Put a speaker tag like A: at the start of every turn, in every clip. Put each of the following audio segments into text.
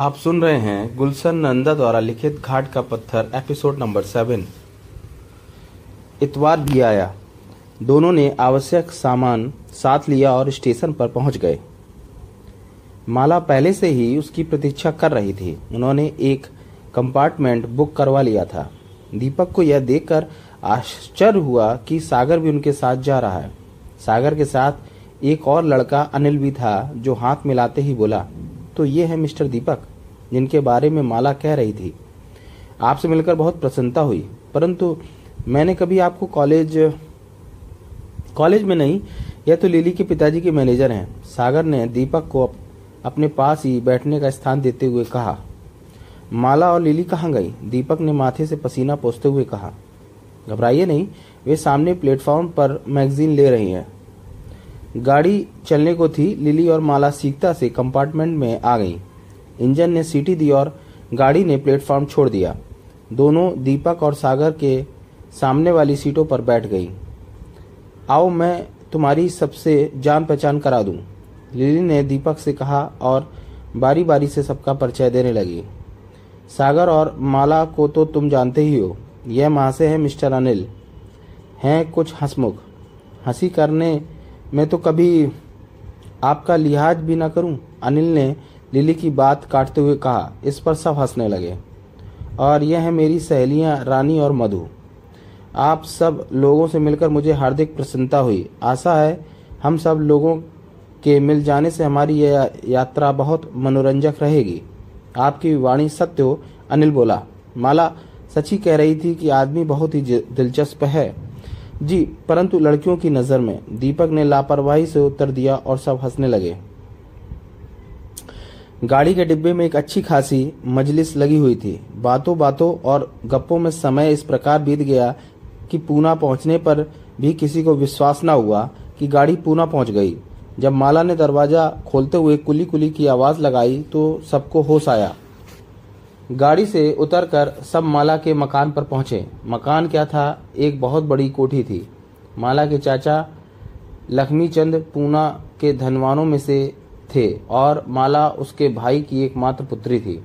A: आप सुन रहे हैं गुलशन नंदा द्वारा लिखित घाट का पत्थर एपिसोड नंबर सेवन इतवार भी आया। दोनों ने आवश्यक सामान साथ लिया और स्टेशन पर पहुँच गए। माला पहले से ही उसकी प्रतीक्षा कर रही थी। उन्होंने एक कंपार्टमेंट बुक करवा लिया था। दीपक को यह देखकर आश्चर्य हुआ कि सागर भी उनके साथ जा रहा है। सागर के साथ एक और लड़का अनिल भी था, जो हाथ मिलाते ही बोला तो ये है मिस्टर दीपक? जिनके बारे में माला कह रही थी। आपसे मिलकर बहुत प्रसन्नता हुई, परंतु मैंने कभी आपको कॉलेज कॉलेज में नहीं, यह तो लिली के पिताजी के मैनेजर हैं। सागर ने दीपक को अपने पास ही बैठने का स्थान देते हुए कहा, माला और लिली कहाँ गई? दीपक ने माथे से पसीना पोसते हुए कहा, घबराइए नहीं, वे सामने प्लेटफॉर्म पर मैगजीन ले रही हैं। गाड़ी चलने को थी, लिली और माला सीखता से कंपार्टमेंट में आ गई। इंजन ने सीटी दी और गाड़ी ने प्लेटफॉर्म छोड़ दिया। दोनों दीपक और सागर के सामने वाली सीटों पर बैठ गई। आओ, मैं तुम्हारी सबसे जान पहचान करा दूँ। लिली ने दीपक से कहा और बारी बारी से सबका परिचय देने लगी। सागर और माला को तो तुम जानते ही हो। यह माँ से है मिस्टर अनिल। हैं कुछ हंसमुख। हँसी करने में तो कभी आपका लिहाज भी ना करूँ? अनिल ने लिली की बात काटते हुए कहा, इस पर सब हंसने लगे। और यह है मेरी सहेलियाँ, रानी और मधु। आप सब लोगों से मिलकर मुझे हार्दिक प्रसन्नता हुई। आशा है हम सब लोगों के मिल जाने से हमारी यह यात्रा बहुत मनोरंजक रहेगी। आपकी वाणी सत्य हो, अनिल बोला। माला सची कह रही थी कि आदमी बहुत ही दिलचस्प है। जी, परंतु लड़कियों की नज़र में दीपक ने लापरवाही से उत्तर दिया और सब हंसने लगे। गाड़ी के डिब्बे में एक अच्छी खासी मजलिस लगी हुई थी। बातों बातों और गप्पों में समय इस प्रकार बीत गया कि पूना पहुँचने पर भी किसी को विश्वास न हुआ कि गाड़ी पूना पहुँच गई। जब माला ने दरवाज़ा खोलते हुए कुली कुली की आवाज़ लगाई तो सबको होश आया। गाड़ी से उतरकर सब माला के मकान पर पहुँचे। मकान क्या था? एक बहुत बड़ी कोठी थी। माला के चाचा लक्ष्मी चंद पूना के धनवानों में से थे और माला उसके भाई की एकमात्र पुत्री थी।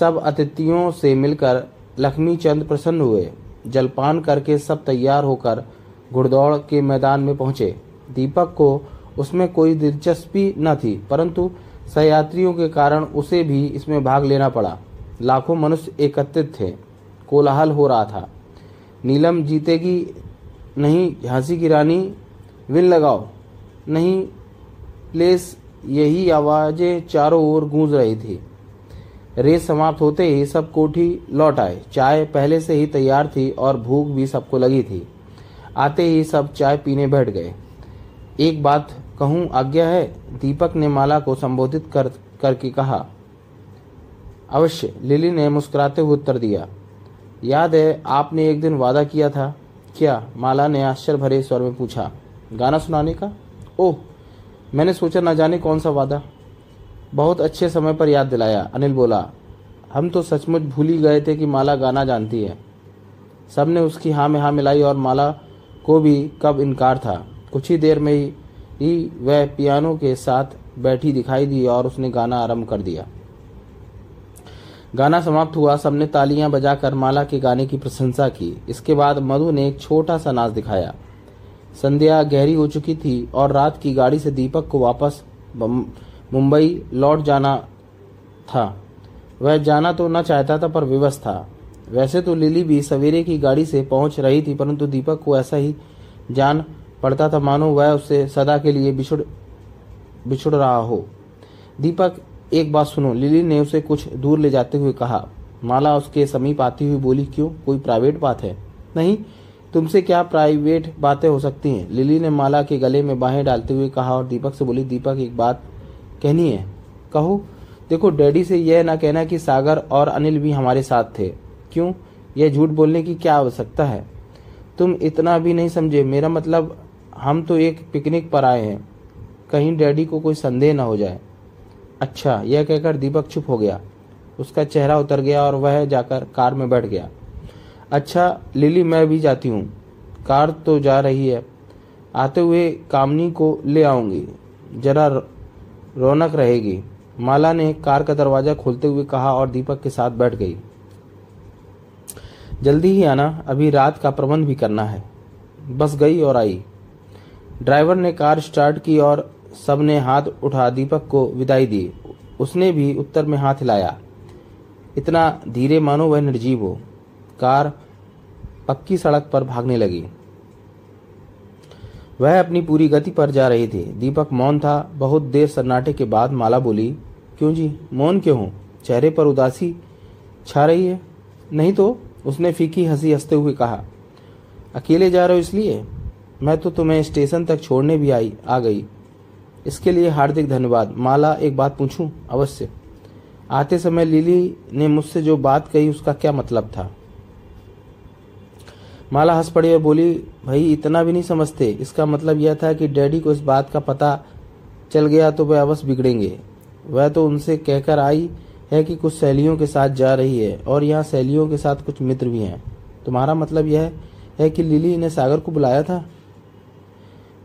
A: सब अतिथियों से मिलकर लक्ष्मी चंद प्रसन्न हुए। जलपान करके सब तैयार होकर घुड़दौड़ के मैदान में पहुँचे। दीपक को उसमें कोई दिलचस्पी न थी, परंतु सहयात्रियों के कारण उसे भी इसमें भाग लेना पड़ा। लाखों मनुष्य एकत्रित थे। कोलाहल हो रहा था। नीलम जीतेगी नहीं, झांसी की रानी, विल लगाओ। नहीं प्लेस यही आवाज़ें चारों ओर गूंज रही थी। रेस समाप्त होते ही सब कोठी लौट आए। चाय पहले से ही तैयार थी और भूख भी सबको लगी थी। आते ही सब चाय पीने बैठ गए। एक बात कहूँ, आज्ञा है? दीपक ने माला को संबोधित कर, करके कहा, अवश्य। लिली ने मुस्कुराते हुए उत्तर दिया, याद है, आपने एक दिन वादा किया था? क्या? माला ने आश्चर्य भरे स्वर में पूछा, गाना सुनाने का? ओह मैंने सोचा ना जाने कौन सा वादा। बहुत अच्छे समय पर याद दिलाया। अनिल बोला, हम तो सचमुच भूल ही गए थे कि माला गाना जानती है। सबने उसकी हाँ में हाँ मिलाई और माला को भी कब इनकार था। कुछ ही देर में ही वह पियानो के साथ बैठी दिखाई दी और उसने गाना आरंभ कर दिया। गाना समाप्त हुआ। सबने तालियाँ बजाकर माला के गाने की प्रशंसा की। इसके बाद मधु ने एक छोटा सा नाच दिखाया। संध्या गहरी हो चुकी थी और रात की गाड़ी से दीपक को वापस मुंबई लौट जाना था। वह जाना तो न चाहता था, पर विवश था। वैसे तो लिली भी सवेरे की गाड़ी से पहुँच रही थी, परंतु दीपक को ऐसा ही जान पड़ता था, मानो वह उससे सदा के लिए बिछुड़ बिछुड़ रहा हो। दीपक, एक बात सुनो, लिली ने उसे कुछ दूर ले जाते हुए कहा, माला उसके समीप आती हुई बोली, क्यों? कोई प्राइवेट बात है? नहीं तुमसे क्या प्राइवेट बातें हो सकती हैं? लिली ने माला के गले में बाहें डालते हुए कहा और दीपक से बोली, दीपक, एक बात कहनी है। कहो। देखो, डैडी से यह ना कहना कि सागर और अनिल भी हमारे साथ थे। क्यों? यह झूठ बोलने की क्या आवश्यकता है? तुम इतना भी नहीं समझे। मेरा मतलब हम तो एक पिकनिक पर आए हैं। कहीं डैडी को कोई संदेह न हो जाए। अच्छा यह कहकर दीपक चुप हो गया। उसका चेहरा उतर गया और वह जाकर कार में बैठ गया। अच्छा लिली, मैं भी जाती हूँ। कार तो जा रही है। आते हुए कामनी को ले आऊँगी। जरा रौनक रहेगी। माला ने कार का दरवाज़ा खोलते हुए कहा और दीपक के साथ बैठ गई। जल्दी ही आना, अभी रात का प्रबंध भी करना है। बस गई और आई। ड्राइवर ने कार स्टार्ट की और सबने हाथ उठा दीपक को विदाई दी। उसने भी उत्तर में हाथ हिलाया। इतना धीरे मानो वह निर्जीव हो। कार पक्की सड़क पर भागने लगी। वह अपनी पूरी गति पर जा रही थी। दीपक मौन था। बहुत देर सन्नाटे के बाद माला बोली, क्यों जी? मौन क्यों हो? चेहरे पर उदासी छा रही है। नहीं तो? उसने फीकी हँसी हँसते हुए कहा, अकेले जा रहे हो इसलिए? मैं तो तुम्हें स्टेशन तक छोड़ने भी आई, आ गई। इसके लिए हार्दिक धन्यवाद। माला, एक बात पूछूँ? अवश्य। आते समय लिली ने मुझसे जो बात कही, उसका क्या मतलब था? माला हंस पड़ी और बोली, भाई, इतना भी नहीं समझते। इसका मतलब यह था कि डैडी को इस बात का पता चल गया तो वह अवश्य बिगड़ेंगे। वह तो उनसे कहकर आई है कि कुछ सहेलियों के साथ जा रही है और यहाँ सहेलियों के साथ कुछ मित्र भी हैं। तुम्हारा मतलब यह है कि लिली ने सागर को बुलाया था?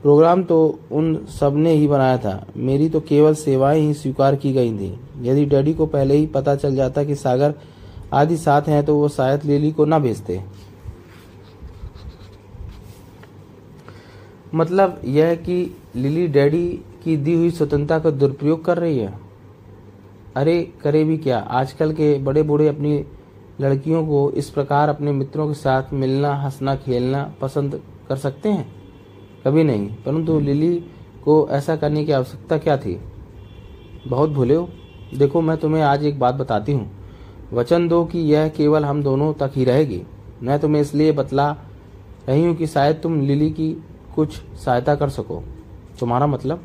A: प्रोग्राम तो उन सबने ही बनाया था। मेरी तो केवल सेवाएँ ही स्वीकार की गई थी। यदि डैडी को पहले ही पता चल जाता कि सागर आदि साथ हैं तो वो शायद लिली को ना भेजते। मतलब यह है कि लिली डैडी की दी हुई स्वतंत्रता का दुरुपयोग कर रही है। अरे, करे भी क्या? आजकल के बड़े बूढ़े अपनी लड़कियों को इस प्रकार अपने मित्रों के साथ मिलना, हंसना, खेलना पसंद कर सकते हैं? कभी नहीं। परंतु लिली को ऐसा करने की आवश्यकता क्या थी? बहुत भूले हो। देखो, मैं तुम्हें आज एक बात बताती हूँ। वचन दो कि यह केवल हम दोनों तक ही रहेगी। मैं तुम्हें इसलिए बतला रही हूँ कि शायद तुम लिली की कुछ सहायता कर सको। तुम्हारा मतलब?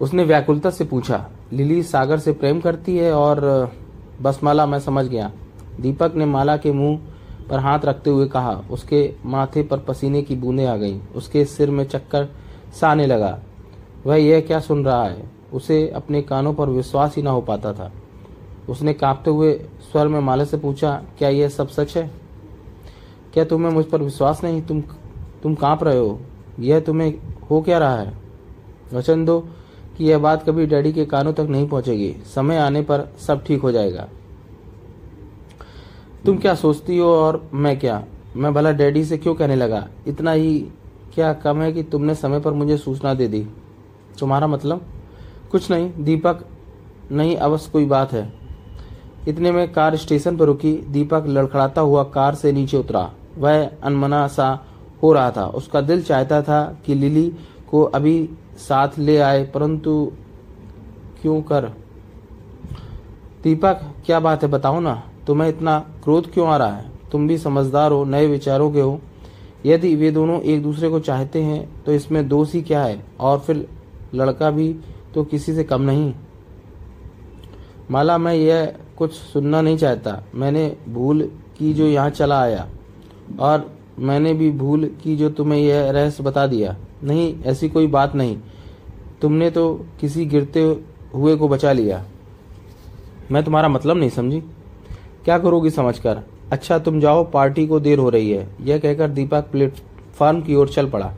A: उसने व्याकुलता से पूछा, लिली सागर से प्रेम करती है और बस माला मैं समझ गया। दीपक ने माला के मुँह पर हाथ रखते हुए कहा, उसके माथे पर पसीने की बूंदें आ गईं। उसके सिर में चक्कर साने लगा। वह यह क्या सुन रहा है? उसे अपने कानों पर विश्वास ही ना हो पाता था। उसने कांपते हुए स्वर में माला से पूछा, क्या यह सब सच है? क्या तुम्हें मुझ पर विश्वास नहीं? तुम तुम काँप रहे हो? यह तुम्हें हो क्या रहा है? वचन दो कि यह बात कभी डैडी के कानों तक नहीं पहुंचेगी। समय आने पर सब ठीक हो जाएगा। तुम क्या सोचती हो और मैं क्या? मैं भला डैडी से क्यों कहने लगा? इतना ही क्या कम है कि तुमने समय पर मुझे सूचना दे दी? तुम्हारा मतलब? कुछ नहीं, दीपक नहीं, अवश्य कोई बात है। इतने में कार स्टेशन पर रुकी। दीपक लड़खड़ाता हुआ कार से नीचे उतरा। वह अनमना सा हो रहा था। उसका दिल चाहता था कि लिली को अभी साथ ले आए, परंतु क्यों कर? दीपक, क्या बात है बताओ ना, तुम्हें इतना क्रोध क्यों आ रहा है? तुम भी समझदार हो, नए विचारों के हो। यदि वे दोनों एक दूसरे को चाहते हैं तो इसमें दोष ही क्या है? और फिर लड़का भी तो किसी से कम नहीं। माला, मैं यह कुछ सुनना नहीं चाहता। मैंने भूल की जो यहाँ चला आया। और मैंने भी भूल की जो तुम्हें यह रहस्य बता दिया। नहीं, ऐसी कोई बात नहीं। तुमने तो किसी गिरते हुए को बचा लिया। मैं तुम्हारा मतलब नहीं समझी। क्या करोगी समझकर? अच्छा तुम जाओ, पार्टी को देर हो रही है। यह कहकर दीपक प्लेटफार्म की ओर चल पड़ा।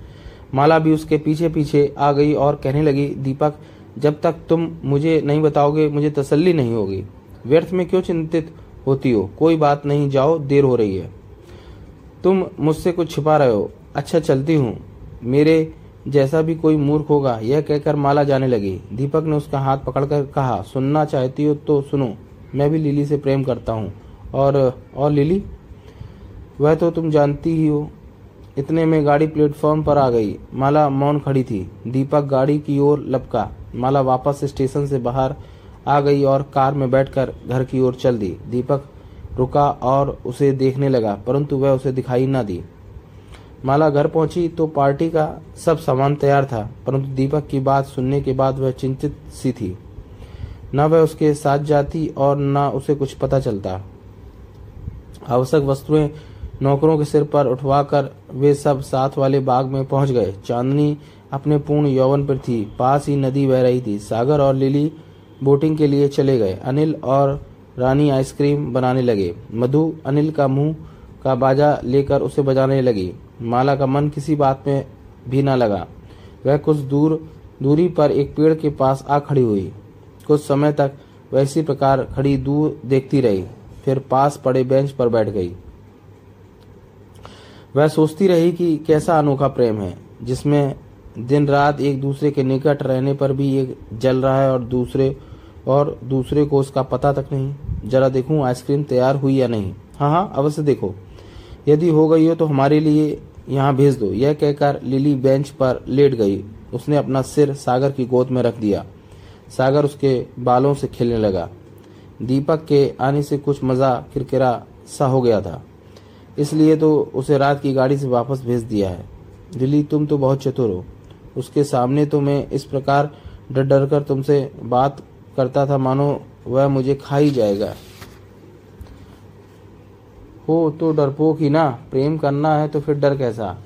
A: माला भी उसके पीछे पीछे आ गई और कहने लगी, दीपक, जब तक तुम मुझे नहीं बताओगे, मुझे तसल्ली नहीं होगी। व्यर्थ में क्यों चिंतित होती हो? कोई बात नहीं, जाओ, देर हो रही है। तुम मुझसे कुछ छिपा रहे हो। अच्छा चलती हूँ। मेरे जैसा भी कोई मूर्ख होगा, यह कहकर माला जाने लगी। दीपक ने उसका हाथ पकड़कर कहा, सुनना चाहती हो तो सुनो। मैं भी लिली से प्रेम करता हूँ। और और लिली? वह तो तुम जानती ही हो। इतने में गाड़ी प्लेटफॉर्म पर आ गई। माला मौन खड़ी थी। दीपक गाड़ी की ओर लपका। माला वापस स्टेशन से बाहर आ गई और कार में बैठकर घर की ओर चल दी। दीपक रुका और उसे देखने लगा, परंतु वह उसे दिखाई न दी। माला घर पहुँची तो पार्टी का सब सामान तैयार था, परंतु दीपक की बात सुनने के बाद वह चिंतित सी थी। न वह उसके साथ जाती और न उसे कुछ पता चलता। आवश्यक वस्तुएँ नौकरों के सिर पर उठवाकर वे सब साथ वाले बाग में पहुँच गए। चांदनी अपने पूर्ण यौवन पर थी, पास ही नदी बह रही थी। सागर और लिली बोटिंग के लिए चले गए। अनिल और रानी आइसक्रीम बनाने लगे। मधु, अनिल का मुँह का बाजा लेकर उसे बजाने लगी। माला का मन किसी बात में भी न लगा। वह कुछ दूर, दूरी पर एक पेड़ के पास आ खड़ी हुई। कुछ समय तक वैसी प्रकार खड़ी दूर देखती रही, फिर पास पड़े बेंच पर बैठ गई। वह सोचती रही कि कैसा अनोखा प्रेम है, जिसमें दिन रात एक दूसरे के निकट रहने पर भी एक जल रहा है और दूसरे और दूसरे को उसका पता तक नहीं। जरा देखूँ आइसक्रीम तैयार हुई या नहीं। हाँ हाँ अवश्य देखो। यदि हो गई हो तो हमारे लिए यहाँ भेज दो। यह कहकर लिली बेंच पर लेट गई। उसने अपना सिर सागर की गोद में रख दिया। सागर उसके बालों से खेलने लगा। दीपक के आने से कुछ मज़ा किरकिरा सा हो गया था। इसलिए तो उसे रात की गाड़ी से वापस भेज दिया है। लिली, तुम तो बहुत चतुर हो। उसके सामने तो मैं इस प्रकार डर डर कर तुमसे बात करता था, मानो वह मुझे खा ही जाएगा। हो तो डरपोक ही ना, प्रेम करना है तो फिर डर कैसा?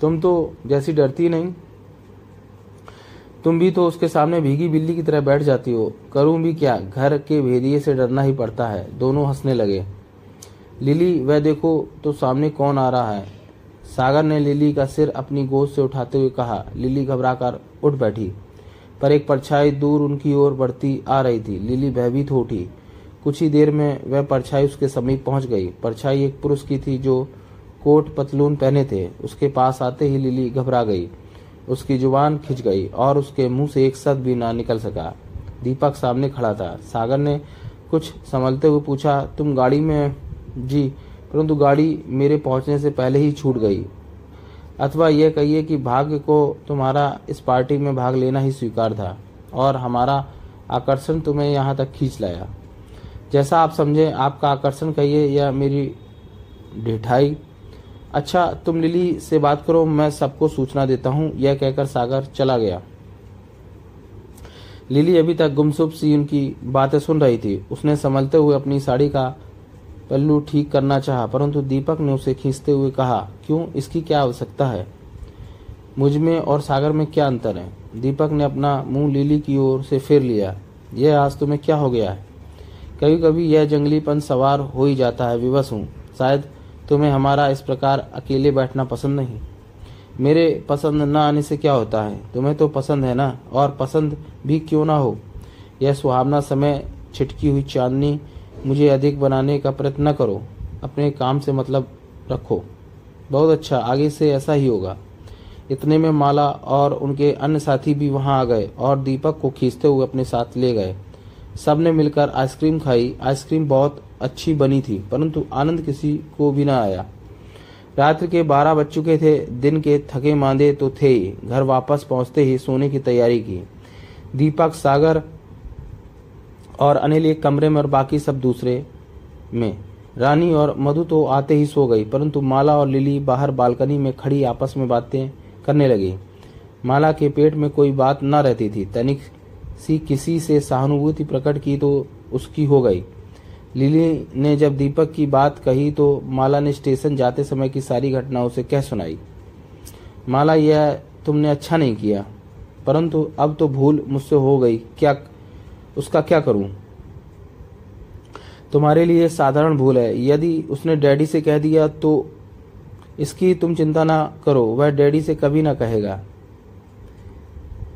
A: तुम तो जैसी डरती नहीं। तुम भी तो उसके सामने भीगी बिल्ली की तरह बैठ जाती हो। करूँ भी क्या? घर के भेदिए से डरना ही पड़ता है। दोनों हंसने लगे। लिली, वह देखो तो सामने कौन आ रहा है। सागर ने लिली का सिर अपनी गोद से उठाते हुए कहा। लिली घबराकर उठ बैठी। पर एक परछाई दूर उनकी ओर बढ़ती आ रही थी। लिली भयभीत हो उठी। कुछ ही देर में वह परछाई उसके समीप पहुँच गई। परछाई एक पुरुष की थी जो कोट पतलून पहने थे। उसके पास आते ही लिली घबरा गई। उसकी ज़ुबान खिंच गई और उसके मुँह से एक शब्द भी ना निकल सका। दीपक सामने खड़ा था। सागर ने कुछ संभलते हुए पूछा, तुम गाड़ी में, जी, परंतु गाड़ी मेरे पहुँचने से पहले ही छूट गई। अथवा यह कहिए कि भाग्य को तुम्हारा इस पार्टी में भाग लेना ही स्वीकार था और हमारा आकर्षण तुम्हें यहाँ तक खींच लाया। जैसा आप समझे, आपका आकर्षण कहिए या मेरी ढिठाई। अच्छा तुम लिली से बात करो, मैं सबको सूचना देता हूँ। यह कहकर सागर चला गया। लिली अभी तक गुमसुप सी उनकी बातें सुन रही थी। उसने संभलते हुए अपनी साड़ी का पल्लू ठीक करना चाहा, परंतु दीपक ने उसे खींचते हुए कहा, क्यों? इसकी क्या आवश्यकता है? मुझमें और सागर में क्या अंतर है? दीपक ने अपना मुँह लिली की ओर से फेर लिया, यह आज तुम्हें क्या हो गया है? कभी कभी यह जंगलीपन सवार हो ही जाता है, विवश हूँ। शायद तुम्हें हमारा इस प्रकार अकेले बैठना पसंद नहीं। मेरे पसंद न आने से क्या होता है? तुम्हें तो पसंद है ना? और पसंद भी क्यों ना हो? यह सुहावना समय छिटकी हुई चांदनी मुझे अधिक बनाने का प्रयत्न न करो। अपने काम से मतलब रखो। बहुत अच्छा आगे से ऐसा ही होगा। इतने में माला और उनके अन्य साथी भी वहाँ आ गए और दीपक को खींचते हुए अपने साथ ले गए। सबने मिलकर आइसक्रीम खाई। आइसक्रीम बहुत अच्छी बनी थी, परंतु आनंद किसी को भी ना आया। रात्रि के बारह बज चुके थे। दिन के थके मांदे तो थे घर वापस पहुँचते ही सोने की तैयारी की। दीपक, सागर और अनिल एक कमरे में और बाकी सब दूसरे में। रानी और मधु तो आते ही सो गई, परंतु माला और लिली बाहर बालकनी में खड़ी आपस में बातें करने लगी। माला के पेट में कोई बात न रहती थी। तनिक सी किसी से सहानुभूति प्रकट की तो उसकी हो गई। लिली ने जब दीपक की बात कही तो माला ने स्टेशन जाते समय की सारी घटना उसे कह सुनाई। माला, यह तुमने अच्छा नहीं किया, परंतु अब तो भूल मुझसे हो गई। क्या उसका क्या करूँ? तुम्हारे लिए साधारण भूल है। यदि उसने डैडी से कह दिया तो इसकी तुम चिंता ना करो, वह डैडी से कभी ना कहेगा।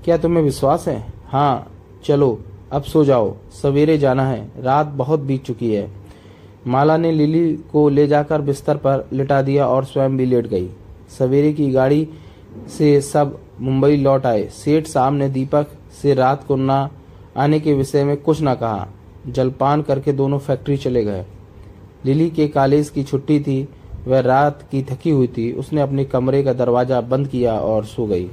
A: क्या तुम्हें विश्वास है? हाँ चलो, अब सो जाओ। सवेरे जाना है। रात बहुत बीत चुकी है। माला ने लिली को ले जाकर बिस्तर पर लिटा दिया और स्वयं भी लेट गई। सवेरे की गाड़ी से सब मुंबई लौट आए। सेठ साहब ने दीपक से रात को ना आने के विषय में कुछ न कहा। जलपान करके दोनों फैक्ट्री चले गए। लिली के कॉलेज की छुट्टी थी, वह रात की थकी हुई थी, उसने अपने कमरे का दरवाज़ा बंद किया और सो गई।